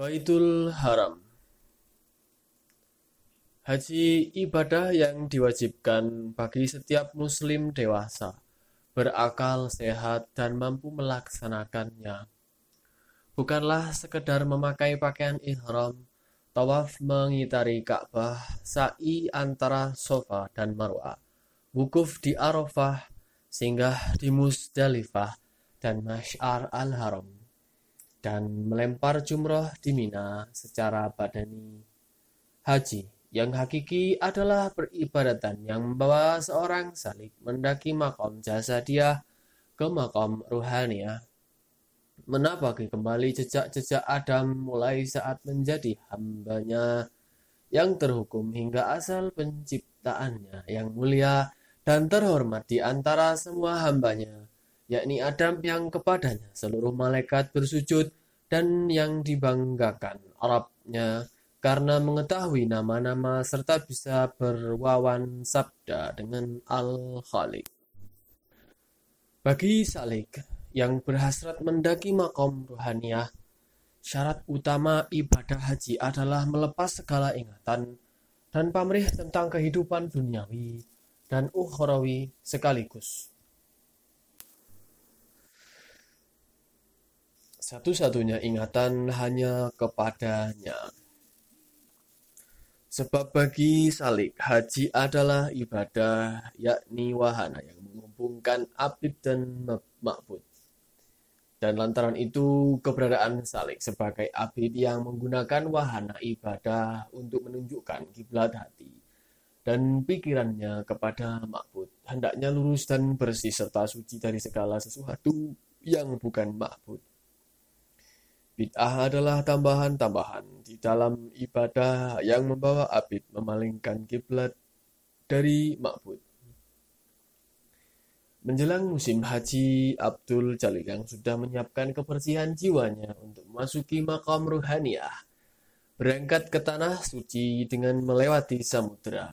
Baitul Haram Haji ibadah yang diwajibkan bagi setiap muslim dewasa, berakal sehat dan mampu melaksanakannya. Bukanlah sekedar memakai pakaian ihram, tawaf mengitari Ka'bah, sa'i antara Sofa dan Marwah, wukuf di Arafah, singgah di Musdalifah dan Masyar al-Haram, dan melempar jumroh di Mina secara badani. Haji yang hakiki adalah peribadatan yang membawa seorang salik mendaki makom jasa dia ke makom ruhaniah. Menapaki kembali jejak-jejak Adam mulai saat menjadi hambanya yang terhukum hingga asal penciptaannya yang mulia dan terhormat di antara semua hambanya, yakni Adam yang kepadanya seluruh malaikat bersujud dan yang dibanggakan Arabnya karena mengetahui nama-nama serta bisa berwawan sabda dengan Al-Khaliq. Bagi salik yang berhasrat mendaki makom ruhaniah, syarat utama ibadah haji adalah melepas segala ingatan dan pamrih tentang kehidupan duniawi dan ukhrawi sekaligus. Satu-satunya ingatan hanya kepadanya. Sebab bagi salik, haji adalah ibadah, yakni wahana yang menghubungkan abid dan makbud. Dan lantaran itu, keberadaan salik sebagai abid yang menggunakan wahana ibadah untuk menunjukkan kiblat hati dan pikirannya kepada makbud, hendaknya lurus dan bersih serta suci dari segala sesuatu yang bukan makbud. Bid'ah adalah tambahan-tambahan di dalam ibadah yang membawa abid memalingkan kiblat dari makbud. Menjelang musim haji, Abdul Jalil yang sudah menyiapkan kebersihan jiwanya untuk memasuki makam ruhaniah, berangkat ke tanah suci dengan melewati samudera.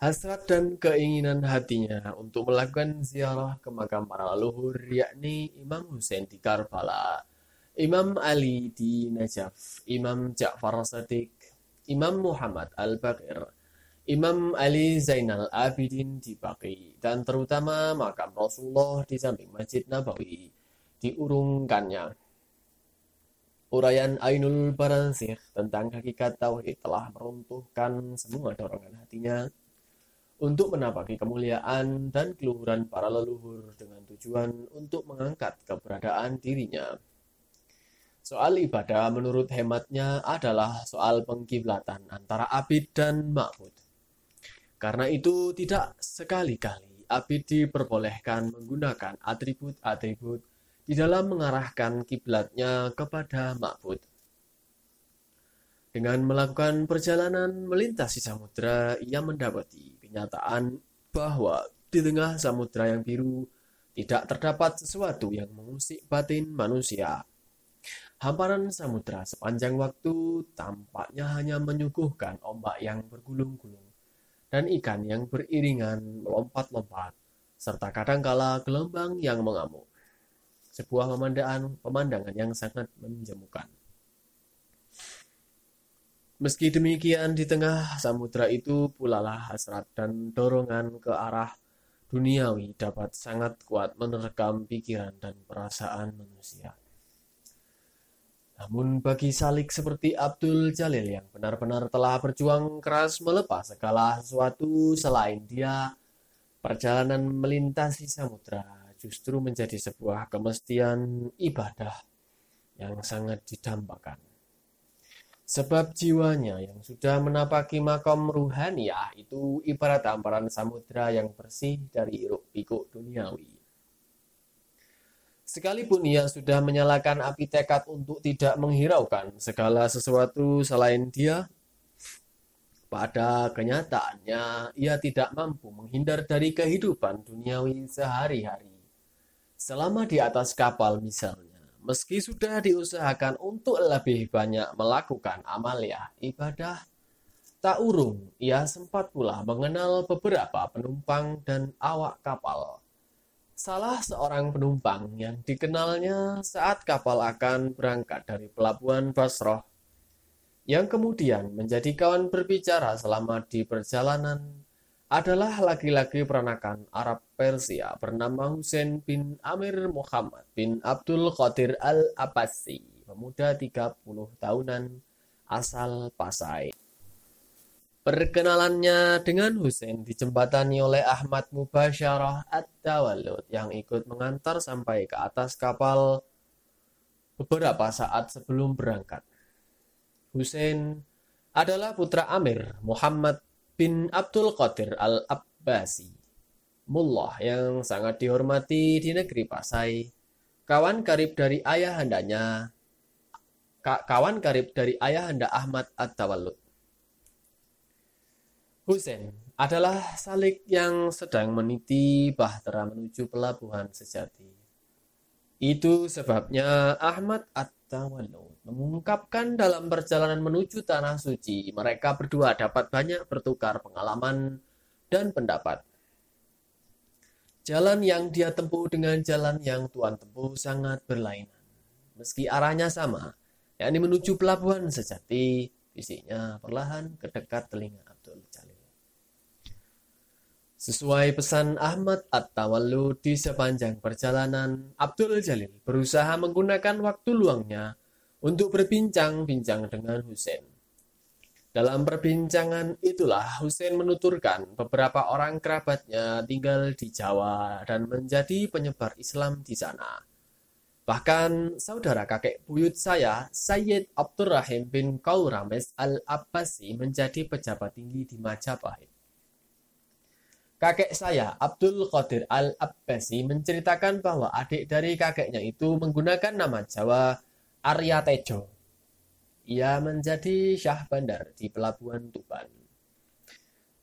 Hasrat dan keinginan hatinya untuk melakukan ziarah ke makam para leluhur, yakni Imam Hussein di Karbala, Imam Ali di Najaf, Imam Ja'far Sadiq, Imam Muhammad Al-Baqir, Imam Ali Zainal Abidin di Baqi, dan terutama makam Rasulullah di samping Masjid Nabawi diurungkannya. Urayan Ainul Baransir tentang hakikat Tauhid telah meruntuhkan semua dorongan hatinya untuk menapaki kemuliaan dan keluhuran para leluhur dengan tujuan untuk mengangkat keberadaan dirinya. Soal ibadah menurut hematnya adalah soal pengkiblatan antara abid dan makbud. Karena itu tidak sekali-kali abid diperbolehkan menggunakan atribut-atribut di dalam mengarahkan kiblatnya kepada makbud. Dengan melakukan perjalanan melintasi samudera, ia mendapati kenyataan bahwa di tengah samudera yang biru tidak terdapat sesuatu yang mengusik batin manusia Hamparan samudera sepanjang waktu tampaknya hanya menyuguhkan ombak yang bergulung-gulung dan ikan yang beriringan melompat-lompat, serta kadangkala gelombang yang mengamuk. Sebuah pemandangan, pemandangan yang sangat menjemukan. Meski demikian, di tengah samudera itu pulalah hasrat dan dorongan ke arah duniawi dapat sangat kuat menerkam pikiran dan perasaan manusia. Namun bagi salik seperti Abdul Jalil yang benar-benar telah berjuang keras melepas segala sesuatu selain dia, perjalanan melintasi samudra justru menjadi sebuah kemestian ibadah yang sangat didambakan. Sebab jiwanya yang sudah menapaki makam ruhaniah itu ibarat hamparan samudra yang bersih dari iruk pikuk duniawi. Sekalipun ia sudah menyalakan api tekad untuk tidak menghiraukan segala sesuatu selain dia, pada kenyataannya ia tidak mampu menghindar dari kehidupan duniawi sehari-hari. Selama di atas kapal misalnya, meski sudah diusahakan untuk lebih banyak melakukan amalia ibadah, tak urung ia sempat pula mengenal beberapa penumpang dan awak kapal salah seorang penumpang yang dikenalnya saat kapal akan berangkat dari pelabuhan Basroh, yang kemudian menjadi kawan berbicara selama di perjalanan adalah laki-laki peranakan Arab Persia bernama Hussein bin Amir Muhammad bin Abdul Qadir Al-Abbasi, pemuda 30 tahunan asal Pasai. Perkenalannya dengan Hussein dijembatani oleh Ahmad Mubasyarah Ad-Dawalud yang ikut mengantar sampai ke atas kapal beberapa saat sebelum berangkat. Hussein adalah putra Amir Muhammad bin Abdul Qadir Al-Abbasi, mullah yang sangat dihormati di negeri Pasai, kawan karib dari ayahandanya, kawan karib dari ayahanda Ahmad Ad-Dawalud. Hussein adalah salik yang sedang meniti bahtera menuju pelabuhan sejati. Itu sebabnya Ahmad At-Tawalud mengungkapkan dalam perjalanan menuju Tanah Suci, mereka berdua dapat banyak bertukar pengalaman dan pendapat. Jalan yang dia tempuh dengan jalan yang Tuhan tempuh sangat berlainan. Meski arahnya sama, yakni menuju pelabuhan sejati, fisiknya perlahan ke dekat telinga. Sesuai pesan Ahmad At-Tawallu di sepanjang perjalanan, Abdul Jalil berusaha menggunakan waktu luangnya untuk berbincang-bincang dengan Hussein. Dalam perbincangan itulah Hussein menuturkan beberapa orang kerabatnya tinggal di Jawa dan menjadi penyebar Islam di sana. Bahkan saudara kakek buyut saya, Sayyid Abdurrahim bin Qaurames al-Abbasi menjadi pejabat tinggi di Majapahit. Kakek saya, Abdul Qadir Al-Abbasi, menceritakan bahwa adik dari kakeknya itu menggunakan nama Jawa Arya Tejo. Ia menjadi Syah Bandar di Pelabuhan Tuban.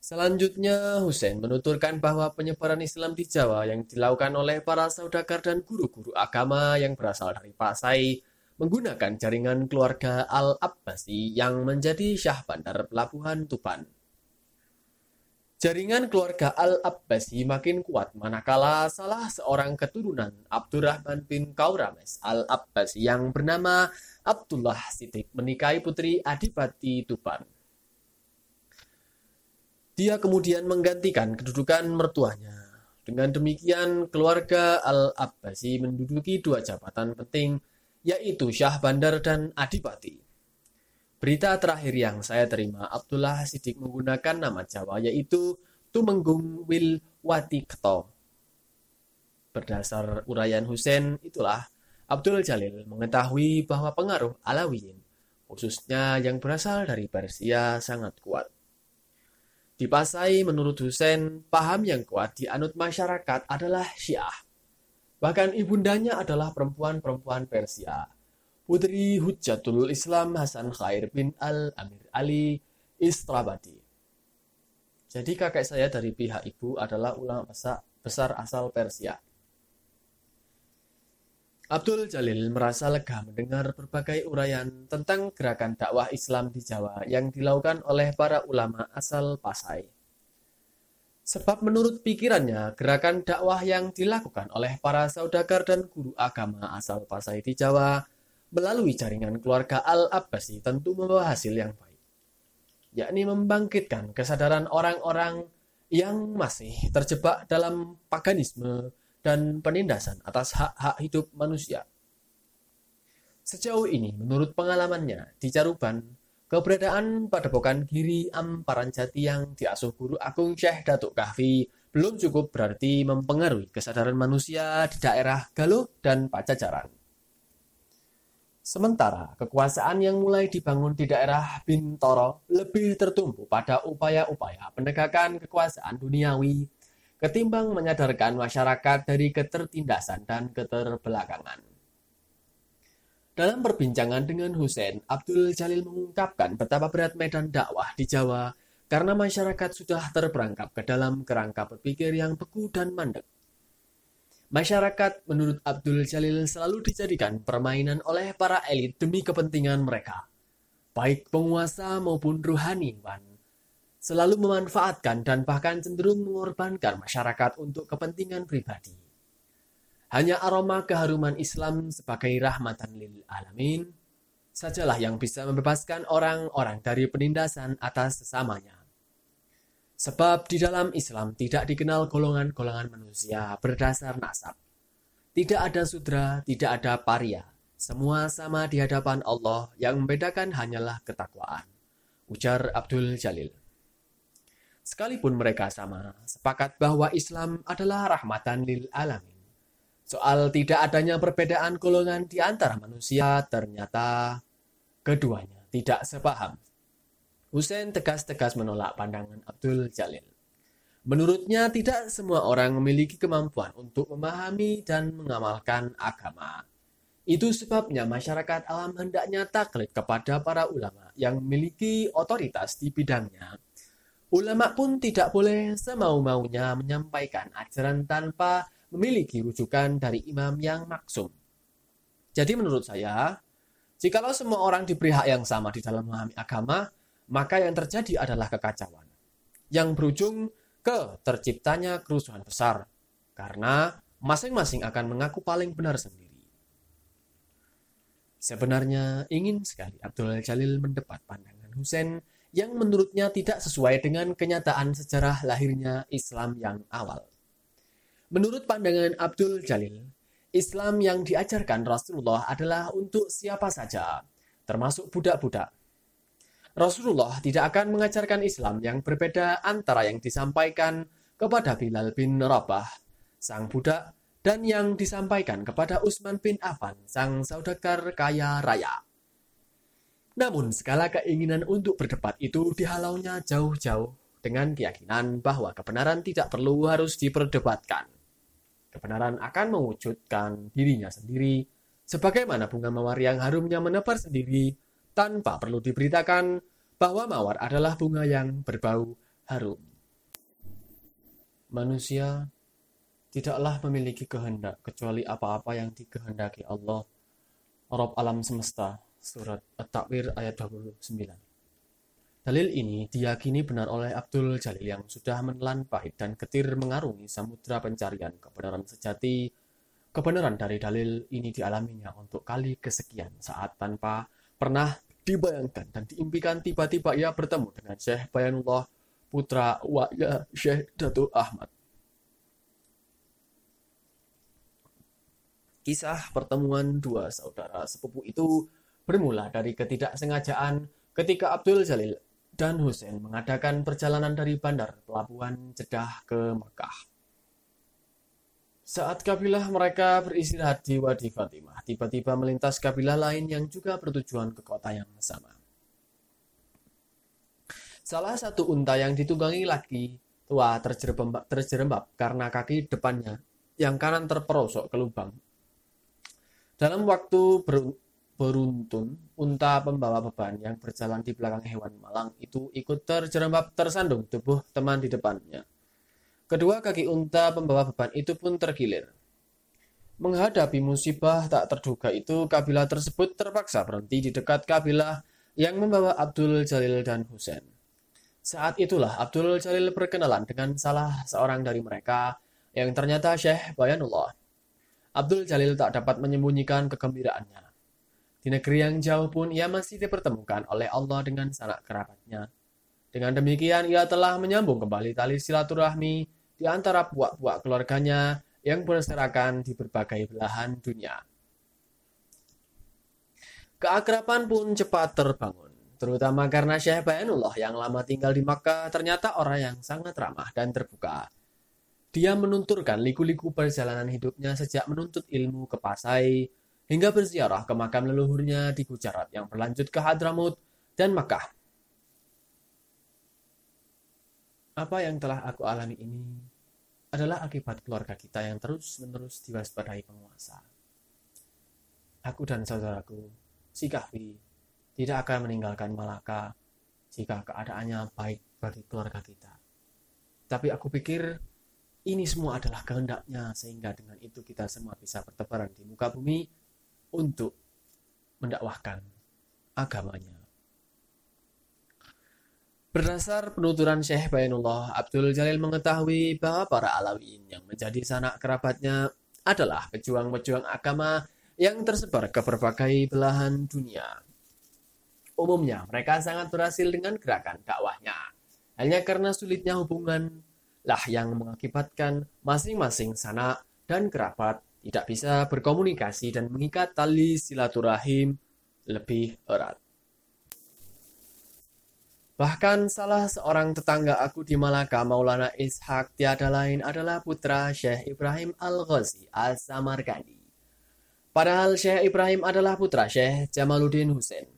Selanjutnya, Hussein menuturkan bahwa penyebaran Islam di Jawa yang dilakukan oleh para saudagar dan guru-guru agama yang berasal dari Pasai menggunakan jaringan keluarga Al-Abbasi yang menjadi Syah Bandar Pelabuhan Tuban. Jaringan keluarga Al-Abbasi makin kuat manakala salah seorang keturunan Abdurrahman bin Kaurames Al-Abbasi yang bernama Abdullah Siddiq menikahi putri Adipati Tuban. Dia kemudian menggantikan kedudukan mertuanya. Dengan demikian, keluarga Al-Abbasi menduduki dua jabatan penting, yaitu Syah Bandar dan Adipati. Berita terakhir yang saya terima, Abdullah Sidik menggunakan nama Jawa yaitu Tumenggung Wil Watikto. Berdasar uraian Hussein, itulah Abdul Jalil mengetahui bahwa pengaruh Alawiyin, khususnya yang berasal dari Persia, sangat kuat. Di Pasai, menurut Hussein, paham yang kuat di anut masyarakat adalah Syiah. Bahkan ibundanya adalah perempuan-perempuan Persia Putri Hujjatul Islam Hasan Khair bin Al-Amir Ali Istrabadi. Jadi kakek saya dari pihak ibu adalah ulama besar asal Persia. Abdul Jalil merasa lega mendengar berbagai uraian tentang gerakan dakwah Islam di Jawa yang dilakukan oleh para ulama asal Pasai. Sebab menurut pikirannya, gerakan dakwah yang dilakukan oleh para saudagar dan guru agama asal Pasai di Jawa melalui jaringan keluarga Al-Abbasi tentu membawa hasil yang baik, yakni membangkitkan kesadaran orang-orang yang masih terjebak dalam paganisme dan penindasan atas hak-hak hidup manusia. Sejauh ini, menurut pengalamannya di Caruban, keberadaan Padepokan Giri Amparan Jati yang diasuh guru agung Syekh Datuk Kahfi belum cukup berarti mempengaruhi kesadaran manusia di daerah Galuh dan Pajajaran. Sementara kekuasaan yang mulai dibangun di daerah Bintoro lebih tertumpu pada upaya-upaya penegakan kekuasaan duniawi ketimbang menyadarkan masyarakat dari ketertindasan dan keterbelakangan. Dalam perbincangan dengan Hussein, Abdul Jalil mengungkapkan betapa berat medan dakwah di Jawa karena masyarakat sudah terperangkap ke dalam kerangka berpikir yang beku dan mandek. Masyarakat menurut Abdul Jalil selalu dijadikan permainan oleh para elit demi kepentingan mereka. Baik penguasa maupun ruhaniwan selalu memanfaatkan dan bahkan cenderung mengorbankan masyarakat untuk kepentingan pribadi. Hanya aroma keharuman Islam sebagai rahmatan lil alamin sajalah yang bisa membebaskan orang-orang dari penindasan atas sesamanya. Sebab di dalam Islam tidak dikenal golongan-golongan manusia berdasar nasab. Tidak ada sudra, tidak ada paria. Semua sama di hadapan Allah yang membedakan hanyalah ketakwaan. Ujar Abdul Jalil. Sekalipun mereka sama, sepakat bahwa Islam adalah rahmatan lil alamin. Soal tidak adanya perbedaan golongan di antara manusia ternyata keduanya tidak sepaham. Hussein tegas-tegas menolak pandangan Abdul Jalil. Menurutnya tidak semua orang memiliki kemampuan untuk memahami dan mengamalkan agama. Itu sebabnya masyarakat alam hendaknya taklid kepada para ulama yang memiliki otoritas di bidangnya. Ulama pun tidak boleh semau-maunya menyampaikan ajaran tanpa memiliki rujukan dari imam yang maksum. Jadi menurut saya, jikalau semua orang diberi hak yang sama di dalam memahami agama, maka yang terjadi adalah kekacauan. Yang berujung ke terciptanya kerusuhan besar. Karena masing-masing akan mengaku paling benar sendiri. Sebenarnya ingin sekali Abdul Jalil mendebat pandangan Husain yang menurutnya tidak sesuai dengan kenyataan sejarah lahirnya Islam yang awal. Menurut pandangan Abdul Jalil, Islam yang diajarkan Rasulullah adalah untuk siapa saja, termasuk budak-budak. Rasulullah tidak akan mengajarkan Islam yang berbeda antara yang disampaikan kepada Bilal bin Rabah, sang budak, dan yang disampaikan kepada Utsman bin Affan, sang saudagar kaya raya. Namun, segala keinginan untuk berdebat itu dihalaunya jauh-jauh dengan keyakinan bahwa kebenaran tidak perlu harus diperdebatkan. Kebenaran akan mewujudkan dirinya sendiri, sebagaimana bunga mawar yang harumnya menebar sendiri tanpa perlu diberitakan bahwa mawar adalah bunga yang berbau harum. Manusia tidaklah memiliki kehendak kecuali apa-apa yang dikehendaki Allah. Rob alam semesta, surat At-Takwir ayat 29. Dalil ini diyakini benar oleh Abdul Jalil yang sudah menelan pahit dan getir mengarungi samudra pencarian kebenaran sejati. Kebenaran dari dalil ini dialaminya untuk kali kesekian saat tanpa pernah dibayangkan dan diimpikan tiba-tiba ia bertemu dengan Syekh Bayanullah putra Waya Syekh Datu Ahmad. Kisah pertemuan dua saudara sepupu itu bermula dari ketidaksengajaan ketika Abdul Jalil dan Hussein mengadakan perjalanan dari bandar pelabuhan Jeddah ke Mekah. Saat kabilah mereka beristirahat di Wadi Fatimah, tiba-tiba melintas kabilah lain yang juga bertujuan ke kota yang sama. Salah satu unta yang ditunggangi laki tua terjerembab, terjerembab karena kaki depannya yang kanan terperosok ke lubang. Dalam waktu beruntun, unta pembawa beban yang berjalan di belakang hewan malang itu ikut terjerembab tersandung tubuh teman di depannya. Kedua kaki unta pembawa beban itu pun tergilir. Menghadapi musibah tak terduga itu, kabilah tersebut terpaksa berhenti di dekat kabilah yang membawa Abdul Jalil dan Husain. Saat itulah Abdul Jalil berkenalan dengan salah seorang dari mereka yang ternyata Syekh Bayanullah. Abdul Jalil tak dapat menyembunyikan kegembiraannya. Di negeri yang jauh pun ia masih dipertemukan oleh Allah dengan sanak kerabatnya. Dengan demikian ia telah menyambung kembali tali silaturahmi di antara puak-puak keluarganya yang berserakan di berbagai belahan dunia. Keakraban pun cepat terbangun, terutama karena Syekh Bayanullah yang lama tinggal di Makkah ternyata orang yang sangat ramah dan terbuka. Dia menunturkan liku-liku perjalanan hidupnya sejak menuntut ilmu ke Pasai, hingga berziarah ke makam leluhurnya di Gujarat yang berlanjut ke Hadramut dan Makkah. Apa yang telah aku alami ini adalah akibat keluarga kita yang terus-menerus diwaspadai penguasa. Aku dan saudaraku, si Kahfi, tidak akan meninggalkan Malaka jika keadaannya baik bagi keluarga kita. Tapi aku pikir ini semua adalah kehendaknya sehingga dengan itu kita semua bisa bertebaran di muka bumi untuk mendakwahkan agamanya. Berdasar penuturan Syekh Bainullah, Abdul Jalil mengetahui bahwa para Alawiyin yang menjadi sanak kerabatnya adalah pejuang-pejuang agama yang tersebar ke berbagai belahan dunia. Umumnya, mereka sangat berhasil dengan gerakan dakwahnya. Hanya karena sulitnya hubungan lah yang mengakibatkan masing-masing sanak dan kerabat tidak bisa berkomunikasi dan mengikat tali silaturahim lebih erat. Bahkan salah seorang tetangga aku di Malaka, Maulana Ishak, tiada lain adalah putra Syekh Ibrahim Al-Ghazi Al-Samarkandi. Padahal Syekh Ibrahim adalah putra Syekh Jamaluddin Hussein,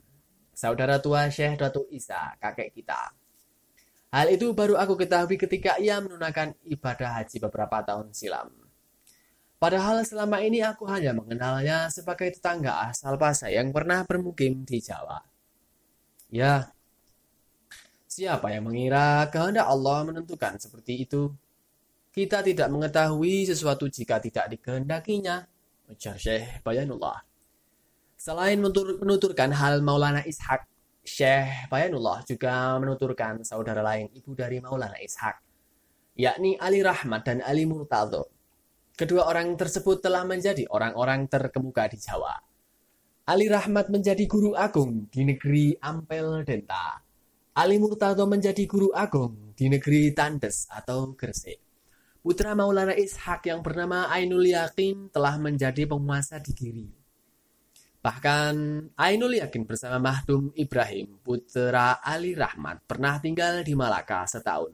saudara tua Syekh Datu Isa, kakek kita. Hal itu baru aku ketahui ketika ia menunaikan ibadah haji beberapa tahun silam. Padahal selama ini aku hanya mengenalnya sebagai tetangga asal Pasai yang pernah bermukim di Jawa. Ya, Siapa yang mengira kehendak Allah menentukan seperti itu? Kita tidak mengetahui sesuatu jika tidak dikehendakinya. Ujar Syekh Bayanullah. Selain menuturkan hal Maulana Ishak, Syekh Bayanullah juga menuturkan saudara lain ibu dari Maulana Ishak, yakni Ali Rahmat dan Ali Murtado. Kedua orang tersebut telah menjadi orang-orang terkemuka di Jawa. Ali Rahmat menjadi guru agung di negeri Ampel Denta Ali Murtado menjadi guru agung di negeri Tandes atau Gresik. Putra Maulana Ishak yang bernama Ainul Yakin telah menjadi penguasa di Giri. Bahkan Ainul Yakin bersama Mahdum Ibrahim, putra Ali Rahmat, pernah tinggal di Malaka setahun.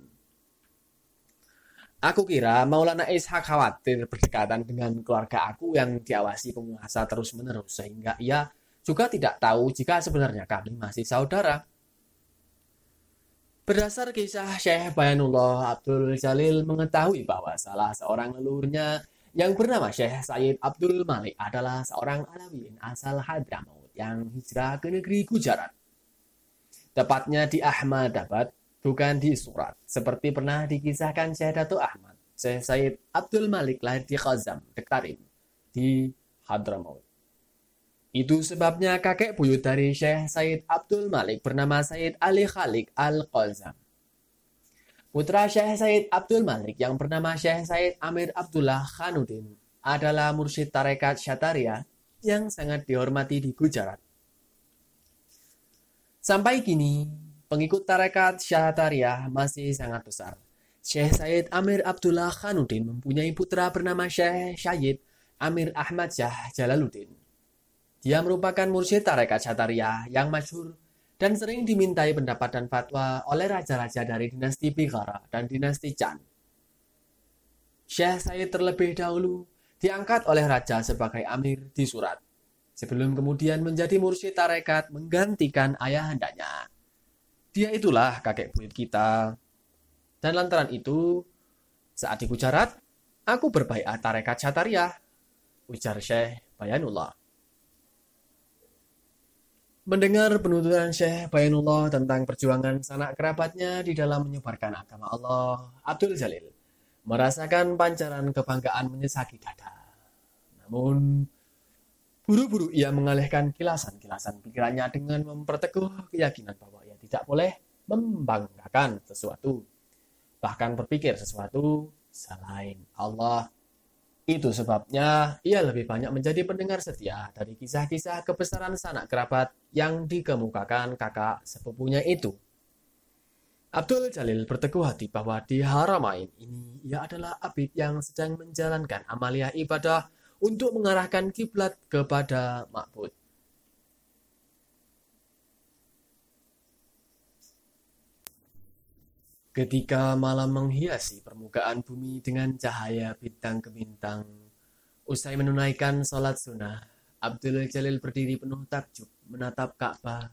Aku kira Maulana Ishak khawatir berdekatan dengan keluarga aku yang diawasi penguasa terus-menerus sehingga ia juga tidak tahu jika sebenarnya kami masih saudara. Berdasar kisah Syekh Bayanullah Abdul Jalil mengetahui bahwa salah seorang leluhurnya yang bernama Syekh Sayyid Abdul Malik adalah seorang Alawiyin asal Hadramaut yang hijrah ke negeri Gujarat. Tepatnya di Ahmadabad, bukan di Surat, seperti pernah dikisahkan Syekh Dato Ahmad. Syekh Sayyid Abdul Malik lahir di Khazam, Dektarim, di Hadramaut. Itu sebabnya kakek buyut dari Syekh Said Abdul Malik bernama Said Ali Khalik Al-Qazam. Putra Syekh Said Abdul Malik yang bernama Syekh Said Amir Abdullah Khanuddin adalah mursyid tarekat Syataria yang sangat dihormati di Gujarat. Sampai kini, pengikut tarekat Syataria masih sangat besar. Syekh Said Amir Abdullah Khanuddin mempunyai putra bernama Syekh Syed Amir Ahmad Syah Jalaluddin. Dia merupakan mursyid tarekat Syatariah yang masyhur dan sering dimintai pendapat dan fatwa oleh raja-raja dari dinasti Bigara dan dinasti Chan. Syekh Said terlebih dahulu diangkat oleh raja sebagai amir di surat, sebelum kemudian menjadi mursyid tarekat menggantikan ayahandanya. Dia itulah kakek buyut kita. Dan lantaran itu, saat di Gujarat, aku berbaikat tarekat Syatariah, ujar Syekh Bayanullah. Mendengar penuturan Syekh Bayanullah tentang perjuangan sanak kerabatnya di dalam menyebarkan agama Allah, Abdul Jalil merasakan pancaran kebanggaan menyesaki dada. Namun, buru-buru ia mengalihkan kilasan-kilasan pikirannya dengan memperteguh keyakinan bahwa ia tidak boleh membanggakan sesuatu, bahkan berpikir sesuatu selain Allah itu sebabnya ia lebih banyak menjadi pendengar setia dari kisah-kisah kebesaran sanak kerabat yang dikemukakan kakak sepupunya itu. Abdul Jalil berteguh hati bahwa di Haramain ini ia adalah abid yang sedang menjalankan amalia ibadah untuk mengarahkan kiblat kepada makbud. Ketika malam menghiasi permukaan bumi dengan cahaya bintang kebintang, usai menunaikan sholat sunnah, Abdul Jalil berdiri penuh takjub menatap Ka'bah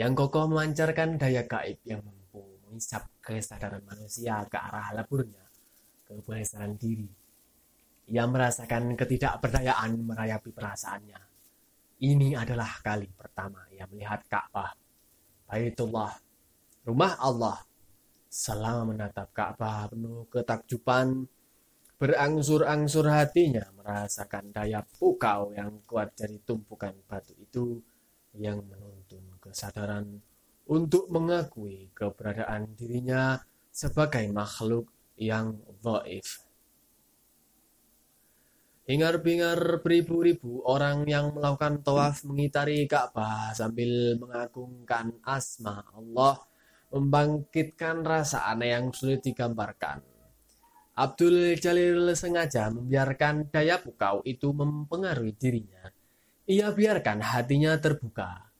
yang kokoh memancarkan daya gaib yang mampu mengisap kesadaran manusia ke arah leburnya, kebesaran diri. Ia merasakan ketidakberdayaan merayapi perasaannya. Ini adalah kali pertama ia melihat Ka'bah, Baitullah, rumah Allah Selama menatap Ka'bah penuh ketakjuban, berangsur-angsur hatinya merasakan daya pukau yang kuat dari tumpukan batu itu yang menuntun kesadaran untuk mengakui keberadaan dirinya sebagai makhluk yang dhaif. Hingar-bingar beribu-ribu orang yang melakukan tawaf mengitari Ka'bah sambil mengagungkan asma Allah membangkitkan rasa aneh yang sulit digambarkan. Abdul Jalil sengaja membiarkan daya pukau itu mempengaruhi dirinya. Ia biarkan hatinya terbuka.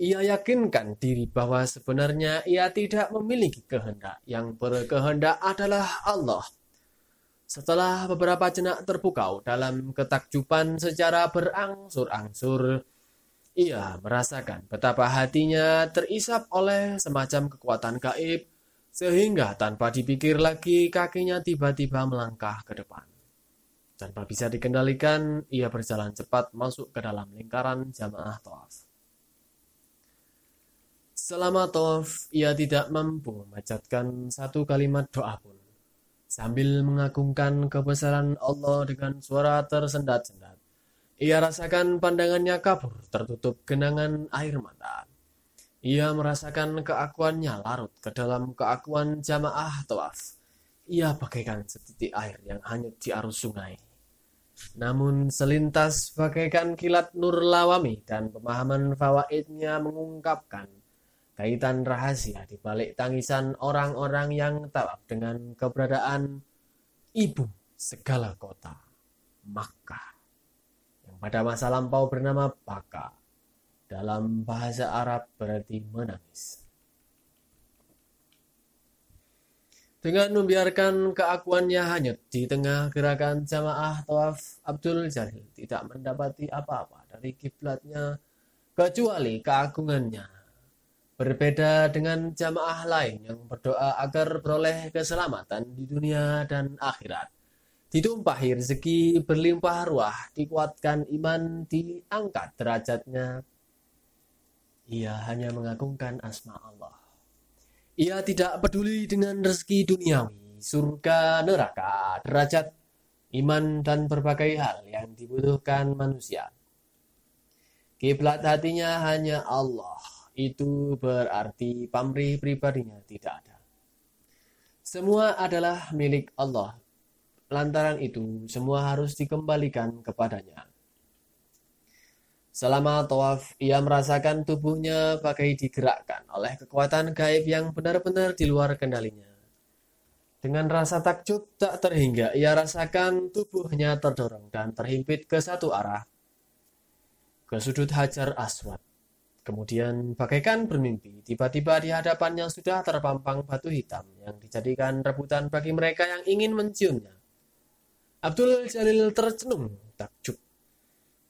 Ia yakinkan diri bahwa sebenarnya ia tidak memiliki kehendak. Yang berkehendak adalah Allah. Setelah beberapa jenak terpukau dalam ketakjuban secara berangsur-angsur, ia merasakan betapa hatinya terisap oleh semacam kekuatan gaib sehingga tanpa dipikir lagi kakinya tiba-tiba melangkah ke depan. Tanpa bisa dikendalikan, ia berjalan cepat masuk ke dalam lingkaran jamaah tawaf. Selama tawaf, ia tidak mampu memacatkan satu kalimat doa pun. Sambil mengagungkan kebesaran Allah dengan suara tersendat-sendat, ia rasakan pandangannya kabur, tertutup genangan air mata. Ia merasakan keakuannya larut ke dalam keakuan jamaah tawaf. Ia bagaikan setitik air yang hanyut di arus sungai. Namun selintas bagaikan kilat nur lawami dan pemahaman fawaidnya mengungkapkan kaitan rahasia di balik tangisan orang-orang yang tawaf dengan keberadaan ibu segala kota, Makkah pada masa lampau bernama Baka. Dalam bahasa Arab berarti menangis. Dengan membiarkan keakuannya hanyut di tengah gerakan jamaah tawaf, Abdul Jalil tidak mendapati apa-apa dari kiblatnya kecuali keagungannya. Berbeda dengan jamaah lain yang berdoa agar beroleh keselamatan di dunia dan akhirat ditumpahi rezeki berlimpah ruah, dikuatkan iman, diangkat derajatnya. Ia hanya mengagungkan asma Allah. Ia tidak peduli dengan rezeki duniawi, surga, neraka, derajat, iman, dan berbagai hal yang dibutuhkan manusia. Kiblat hatinya hanya Allah. Itu berarti pamrih pribadinya tidak ada. Semua adalah milik Allah Lantaran itu, semua harus dikembalikan kepadanya. Selama tawaf, ia merasakan tubuhnya bagai digerakkan oleh kekuatan gaib yang benar-benar di luar kendalinya. Dengan rasa takjub tak terhingga, ia rasakan tubuhnya terdorong dan terhimpit ke satu arah, ke sudut hajar aswad. Kemudian bagaikan bermimpi, tiba-tiba di hadapannya sudah terpampang batu hitam yang dijadikan rebutan bagi mereka yang ingin menciumnya. Abdul Jalil tercenung, takjub.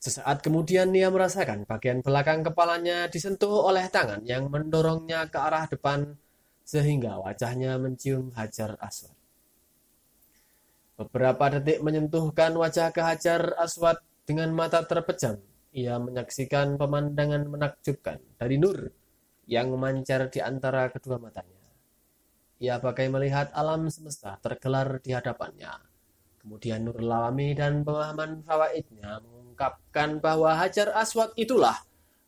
Sesaat kemudian ia merasakan bagian belakang kepalanya disentuh oleh tangan yang mendorongnya ke arah depan sehingga wajahnya mencium Hajar Aswad. Beberapa detik menyentuhkan wajah ke Hajar Aswad dengan mata terpejam. Ia menyaksikan pemandangan menakjubkan dari Nur yang memancar di antara kedua matanya. Ia bagai melihat alam semesta tergelar di hadapannya Kemudian Nur Lawami dan pemahaman fawaidnya mengungkapkan bahwa Hajar Aswad itulah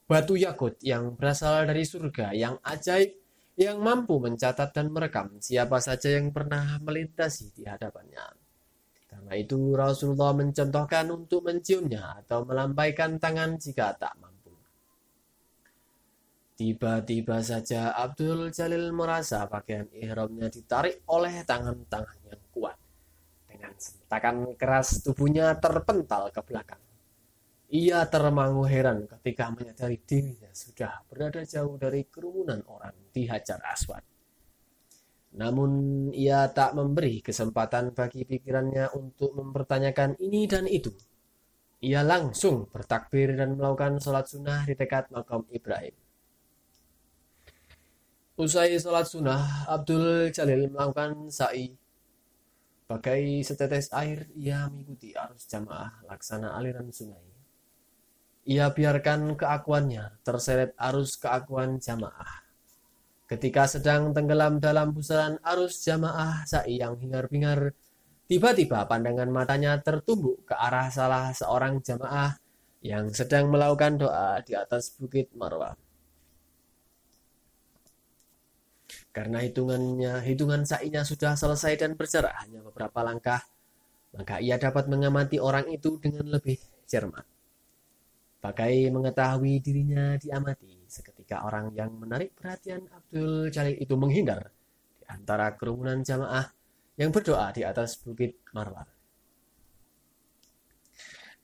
batu yakut yang berasal dari surga yang ajaib yang mampu mencatat dan merekam siapa saja yang pernah melintasi di hadapannya. Karena itu Rasulullah mencontohkan untuk menciumnya atau melambaikan tangan jika tak mampu. Tiba-tiba saja Abdul Jalil merasa pakaian ihramnya ditarik oleh tangan-tangan yang sentakan keras tubuhnya terpental ke belakang. Ia termangu heran ketika menyadari dirinya sudah berada jauh dari kerumunan orang di Hajar Aswad. Namun ia tak memberi kesempatan bagi pikirannya untuk mempertanyakan ini dan itu. Ia langsung bertakbir dan melakukan sholat sunnah di dekat makam Ibrahim. Usai sholat sunnah, Abdul Jalil melakukan sa'i Bagai setetes air, ia mengikuti arus jamaah laksana aliran sungai. Ia biarkan keakuannya terseret arus keakuan jamaah. Ketika sedang tenggelam dalam pusaran arus jamaah sa'i yang hingar-bingar, tiba-tiba pandangan matanya tertumbuk ke arah salah seorang jamaah yang sedang melakukan doa di atas bukit Marwah. Karena hitungannya, hitungan sa'inya sudah selesai dan berjarak hanya beberapa langkah, maka ia dapat mengamati orang itu dengan lebih cermat. Bagai mengetahui dirinya diamati, seketika orang yang menarik perhatian Abdul Jalil itu menghindar di antara kerumunan jamaah yang berdoa di atas bukit Marwah.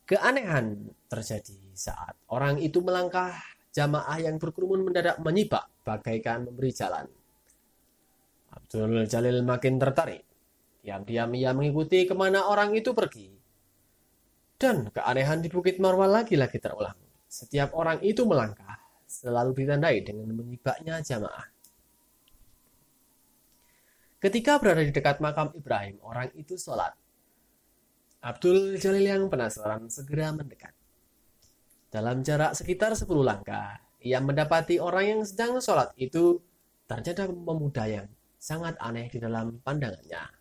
Keanehan terjadi saat orang itu melangkah jamaah yang berkerumun mendadak menyibak bagaikan memberi jalan. Abdul Jalil makin tertarik. Diam-diam ia mengikuti ke mana orang itu pergi. Dan keanehan di Bukit Marwah lagi-lagi terulang. Setiap orang itu melangkah, selalu ditandai dengan menyibaknya jamaah. Ketika berada di dekat makam Ibrahim, orang itu sholat. Abdul Jalil yang penasaran segera mendekat. Dalam jarak sekitar 10 langkah, ia mendapati orang yang sedang sholat itu ternyata pemuda yang sangat aneh di dalam pandangannya.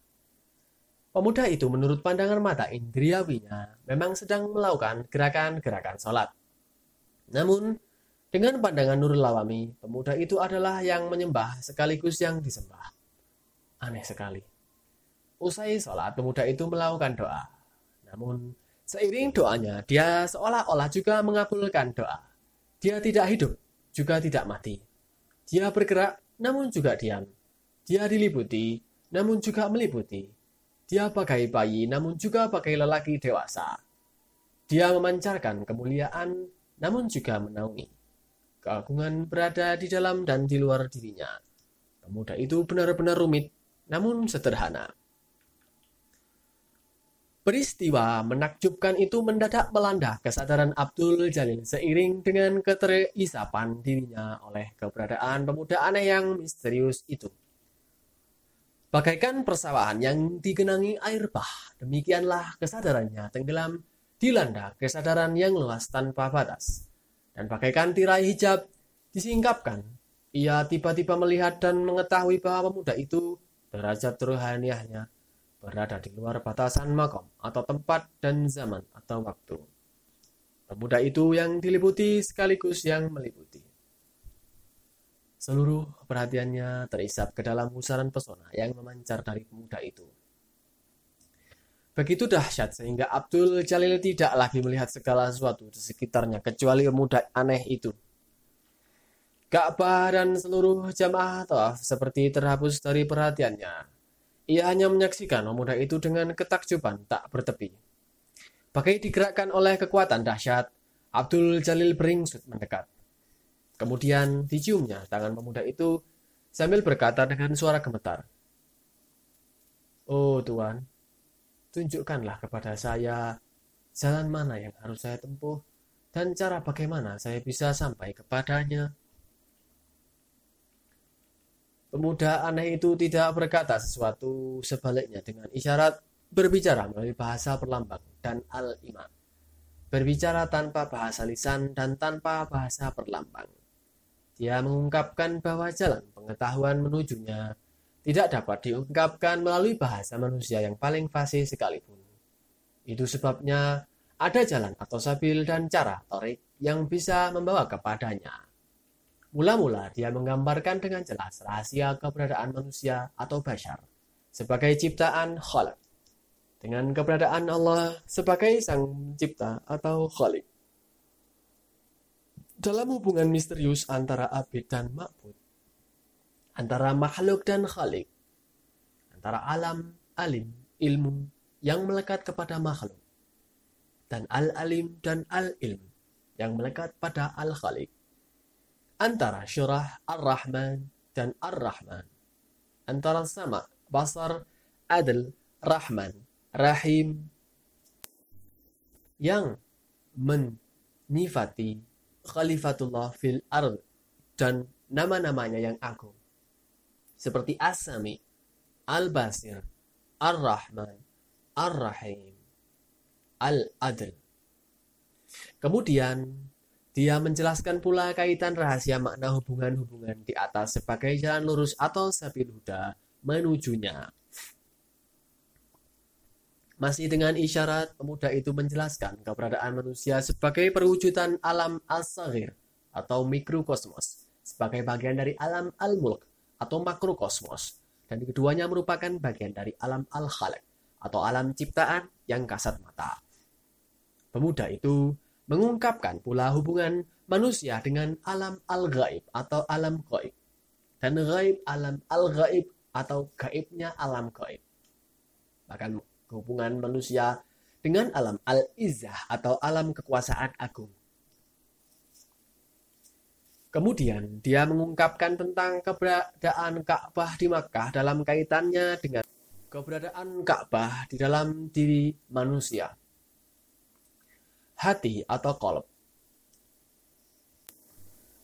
Pemuda itu menurut pandangan mata indriawinya memang sedang melakukan gerakan-gerakan sholat. Namun, dengan pandangan Nurul Lawami, pemuda itu adalah yang menyembah sekaligus yang disembah. Aneh sekali. Usai sholat, pemuda itu melakukan doa. Namun, seiring doanya, dia seolah-olah juga mengabulkan doa. Dia tidak hidup, juga tidak mati. Dia bergerak, namun juga diam. Dia diliputi, namun juga meliputi. Dia bagai bayi namun juga bagai lelaki dewasa. Dia memancarkan kemuliaan namun juga menaungi. Keagungan berada di dalam dan di luar dirinya. Pemuda itu benar-benar rumit namun sederhana. Peristiwa menakjubkan itu mendadak melanda kesadaran Abdul Jalil seiring dengan keterisapan dirinya oleh keberadaan pemuda aneh yang misterius itu. Bagaikan persawahan yang digenangi air bah, demikianlah kesadarannya tenggelam dilanda kesadaran yang luas tanpa batas. Dan bagaikan tirai hijab disingkapkan, ia tiba-tiba melihat dan mengetahui bahwa pemuda itu derajat rohaniahnya berada di luar batasan makom atau tempat dan zaman atau waktu. Pemuda itu yang diliputi sekaligus yang meliputi. Seluruh perhatiannya terisap ke dalam pusaran pesona yang memancar dari pemuda itu. Begitu dahsyat sehingga Abdul Jalil tidak lagi melihat segala sesuatu di sekitarnya kecuali pemuda aneh itu. Ka'bah dan seluruh jamaah tawaf seperti terhapus dari perhatiannya. Ia hanya menyaksikan pemuda itu dengan ketakjuban tak bertepi. Bagai digerakkan oleh kekuatan dahsyat, Abdul Jalil beringsut mendekat. Kemudian diciumnya tangan pemuda itu sambil berkata dengan suara gemetar. Oh Tuhan, tunjukkanlah kepada saya jalan mana yang harus saya tempuh dan cara bagaimana saya bisa sampai kepadanya. Pemuda aneh itu tidak berkata sesuatu sebaliknya dengan isyarat berbicara melalui bahasa perlambang dan al-iman. Berbicara tanpa bahasa lisan dan tanpa bahasa perlambang. Dia mengungkapkan bahwa jalan pengetahuan menujunya tidak dapat diungkapkan melalui bahasa manusia yang paling fasih sekalipun. Itu sebabnya ada jalan atau sabil dan cara torik yang bisa membawa kepadanya. Mula-mula dia menggambarkan dengan jelas rahasia keberadaan manusia atau bashar sebagai ciptaan khalq dengan keberadaan Allah sebagai sang cipta atau khalik. Dalam hubungan misterius antara abid dan ma'bud, antara makhluk dan khalik, antara alam, alim, ilmu yang melekat kepada makhluk, dan al-alim dan al-ilm yang melekat pada al-khalik, antara syurah ar-Rahman dan ar-Rahman, antara sama, basar, adil, rahman, rahim, yang menifati Khalifatullah fil ard dan nama-namanya yang agung. Seperti As-Sami, Al-Basir, Ar-Rahman, Ar-Rahim, Al-Adl. Kemudian, dia menjelaskan pula kaitan rahasia makna hubungan-hubungan di atas sebagai jalan lurus atau sabil huda menujunya. Masih dengan isyarat, pemuda itu menjelaskan keberadaan manusia sebagai perwujudan alam al-saghir atau mikrokosmos, sebagai bagian dari alam al-mulk atau makrokosmos, dan keduanya merupakan bagian dari alam al-khalq atau alam ciptaan yang kasat mata. Pemuda itu mengungkapkan pula hubungan manusia dengan alam al-ghaib atau alam gaib dan gaib alam al-ghaib atau gaibnya alam gaib. Bahkan hubungan manusia dengan alam al-izzah atau alam kekuasaan agung. Kemudian dia mengungkapkan tentang keberadaan Ka'bah di Makkah dalam kaitannya dengan keberadaan Ka'bah di dalam diri manusia. Hati atau kolb.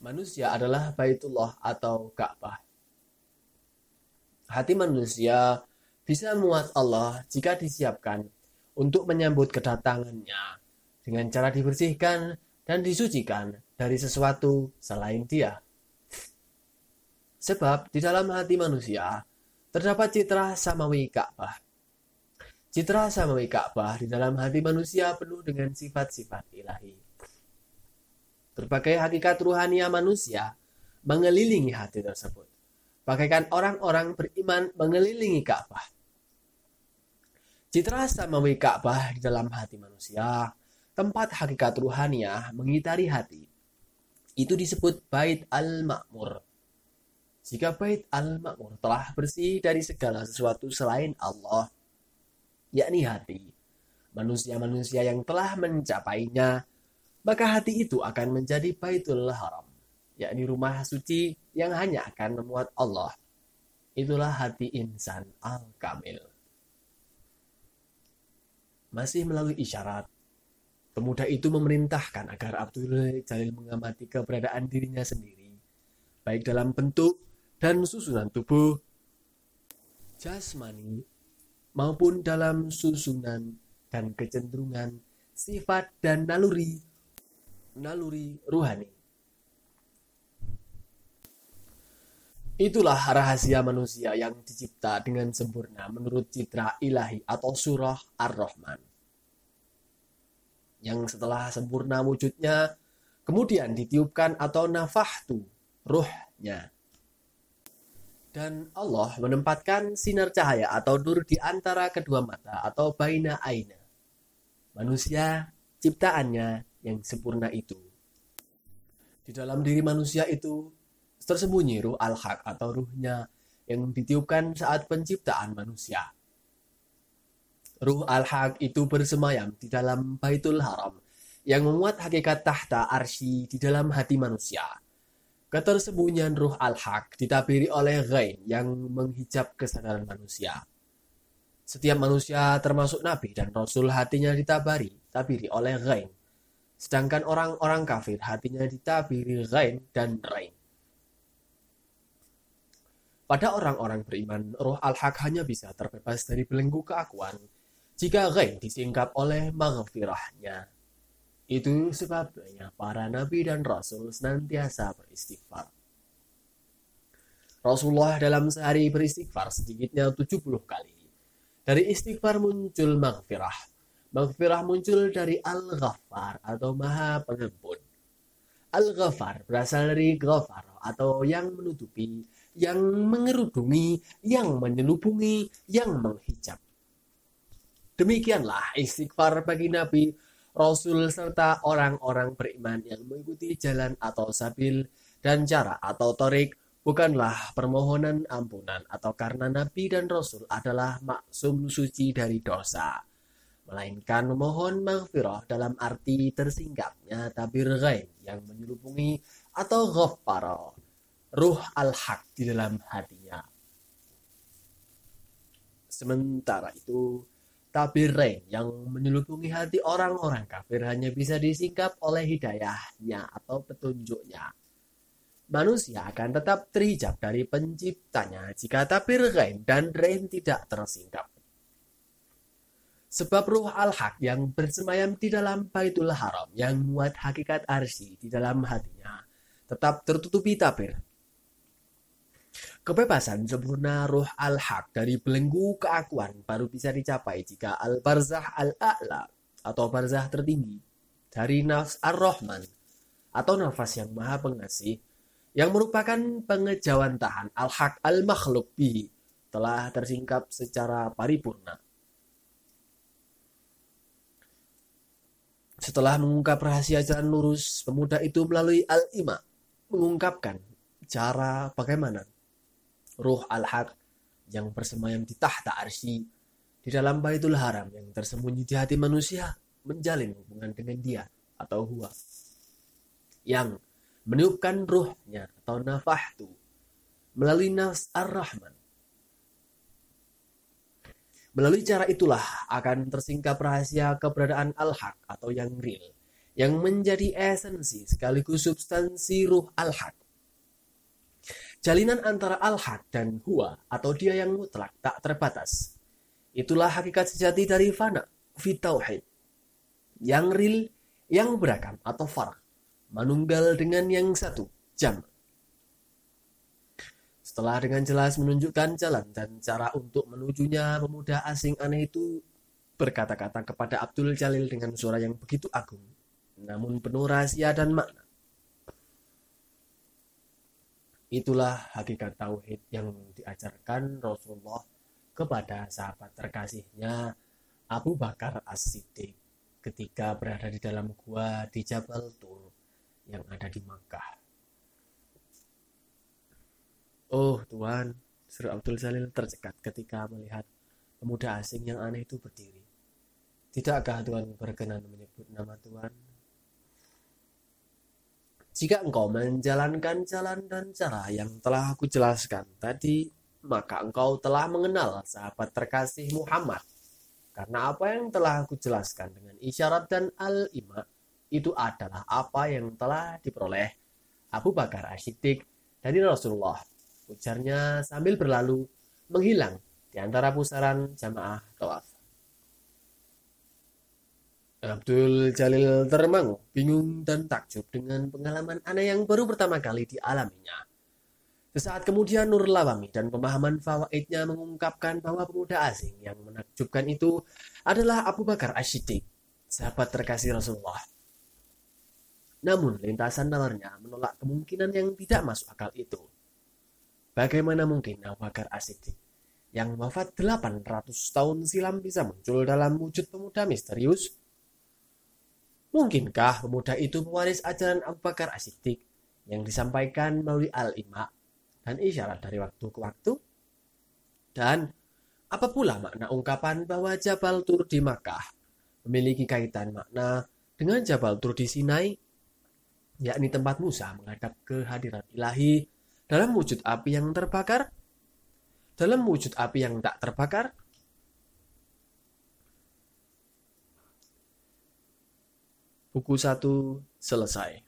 Manusia adalah Baitullah atau Ka'bah. Hati manusia bisa muat Allah jika disiapkan untuk menyambut kedatangannya dengan cara dibersihkan dan disucikan dari sesuatu selain dia. Sebab di dalam hati manusia terdapat citra samawi Ka'bah. Citra samawi Ka'bah di dalam hati manusia penuh dengan sifat-sifat ilahi. Berbagai hakikat ruhania manusia mengelilingi hati tersebut. Bagaikan orang-orang beriman mengelilingi Ka'bah. Citra samawi Ka'bah di dalam hati manusia, tempat hakikat ruhania mengitari hati. Itu disebut Bait Al-Ma'mur. Jika Bait Al-Ma'mur telah bersih dari segala sesuatu selain Allah, yakni hati, manusia-manusia yang telah mencapainya maka hati itu akan menjadi Baitul Haram, yakni rumah suci yang hanya akan memuat Allah. Itulah hati insan al-kamil. Masih melalui isyarat, pemuda itu memerintahkan agar Abdul Jalil mengamati keberadaan dirinya sendiri, baik dalam bentuk dan susunan tubuh, jasmani, maupun dalam susunan dan kecenderungan, sifat dan naluri naluri ruhani. Itulah rahasia manusia yang dicipta dengan sempurna menurut citra ilahi atau surah Ar-Rahman. Yang setelah sempurna wujudnya, kemudian ditiupkan atau nafahtu ruhnya. Dan Allah menempatkan sinar cahaya atau nur di antara kedua mata atau baina aina. Manusia ciptaannya yang sempurna itu. Di dalam diri manusia itu tersembunyi ruh al-haq atau ruhnya yang ditiupkan saat penciptaan manusia. Ruh al-haq itu bersemayam di dalam Baitul Haram yang memuat hakikat tahta arsy di dalam hati manusia. Ketersembunyian ruh al-haq ditabiri oleh ghain yang menghijab kesadaran manusia. Setiap manusia termasuk nabi dan rasul hatinya ditabari, tabiri oleh ghain Sedangkan orang-orang kafir hatinya ditabiri ghain dan rain. Pada orang-orang beriman, roh al-haq hanya bisa terbebas dari belenggu keakuan jika ghain disingkap oleh maghfirahnya. Itu sebabnya para nabi dan rasul senantiasa beristighfar. Rasulullah dalam sehari beristighfar sedikitnya 70 kali. Dari istighfar muncul maghfirah, Maghfirah muncul dari Al-Ghaffar atau Maha Pengampun. Al-Ghaffar berasal dari Ghafar atau yang menutupi, yang mengerudungi, yang menyelubungi, yang menghijab. Demikianlah istighfar bagi Nabi, Rasul serta orang-orang beriman yang mengikuti jalan atau sabil dan cara atau torik bukanlah permohonan ampunan atau karena Nabi dan Rasul adalah maksum suci dari dosa melainkan memohon maghfirah dalam arti tersingkapnya tabir ghaib yang menyelubungi atau ghaffara, ruh al-haq di dalam hatinya. Sementara itu, tabir rain yang menyelubungi hati orang-orang kafir hanya bisa disingkap oleh hidayahnya atau petunjuknya. Manusia akan tetap terhijab dari penciptanya jika tabir rain dan rain tidak tersingkap. Sebab ruh al-haq yang bersemayam di dalam baitul haram yang muat hakikat arsi di dalam hatinya tetap tertutupi tabir. Kebebasan sempurna roh al-haq dari belenggu keakuan baru bisa dicapai jika al-barzah al-a'la atau barzah tertinggi dari nafs ar-rohman atau nafas yang maha pengasih yang merupakan pengejawantahan al-haq al-makhluk bihi telah tersingkap secara paripurna. Setelah mengungkap rahasia jalan lurus, pemuda itu melalui al-ima mengungkapkan cara bagaimana ruh al-haq yang bersemayam di tahta arsy di dalam Baitul Haram yang tersembunyi di hati manusia menjalin hubungan dengan dia atau huwa yang meniupkan ruhnya atau nafahtu melalui nafs ar-Rahman. Melalui cara itulah akan tersingkap rahasia keberadaan al-haq atau yang real, yang menjadi esensi sekaligus substansi ruh al-haq. Jalinan antara al-haq dan huwa atau dia yang mutlak tak terbatas. Itulah hakikat sejati dari fana, fitauhid. Yang real, yang beragam atau farak manunggal dengan yang satu, jam. Setelah dengan jelas menunjukkan jalan dan cara untuk menujunya, pemuda asing aneh itu berkata-kata kepada Abdul Jalil dengan suara yang begitu agung, namun penuh rahasia dan makna. Itulah hakikat tauhid yang diajarkan Rasulullah kepada sahabat terkasihnya Abu Bakar As-Siddiq ketika berada di dalam gua di Jabal Tur yang ada di Makkah. Oh Tuhan, Sir Abdul Salil tercekat ketika melihat pemuda asing yang aneh itu berdiri. Tidakkah Tuhan berkenan menyebut nama Tuhan? Jika engkau menjalankan jalan dan cara yang telah aku jelaskan tadi, maka engkau telah mengenal sahabat terkasih Muhammad. Karena apa yang telah aku jelaskan dengan isyarat dan al-ima itu adalah apa yang telah diperoleh Abu Bakar Ashidik dari Rasulullah. Ujarnya sambil berlalu menghilang di antara pusaran jamaah tawaf. Abdul Jalil termangu, bingung dan takjub dengan pengalaman aneh yang baru pertama kali dialaminya. Sesaat kemudian Nur Lawami dan pemahaman fawaidnya mengungkapkan bahwa pemuda asing yang menakjubkan itu adalah Abu Bakar Ashidik, sahabat terkasih Rasulullah. Namun lintasan nalarnya menolak kemungkinan yang tidak masuk akal itu. Bagaimana mungkin Abu Bakar As-Siddiq yang wafat 800 tahun silam bisa muncul dalam wujud pemuda misterius? Mungkinkah pemuda itu mewaris ajaran Abu Bakar As-Siddiq yang disampaikan melalui al-ima dan isyarat dari waktu ke waktu? Dan apa pula makna ungkapan bahwa Jabal Tur di Makkah memiliki kaitan makna dengan Jabal Tur di Sinai yakni tempat Musa menghadap kehadiran ilahi dalam wujud api yang terbakar, dalam wujud api yang tak terbakar, Buku 1 selesai.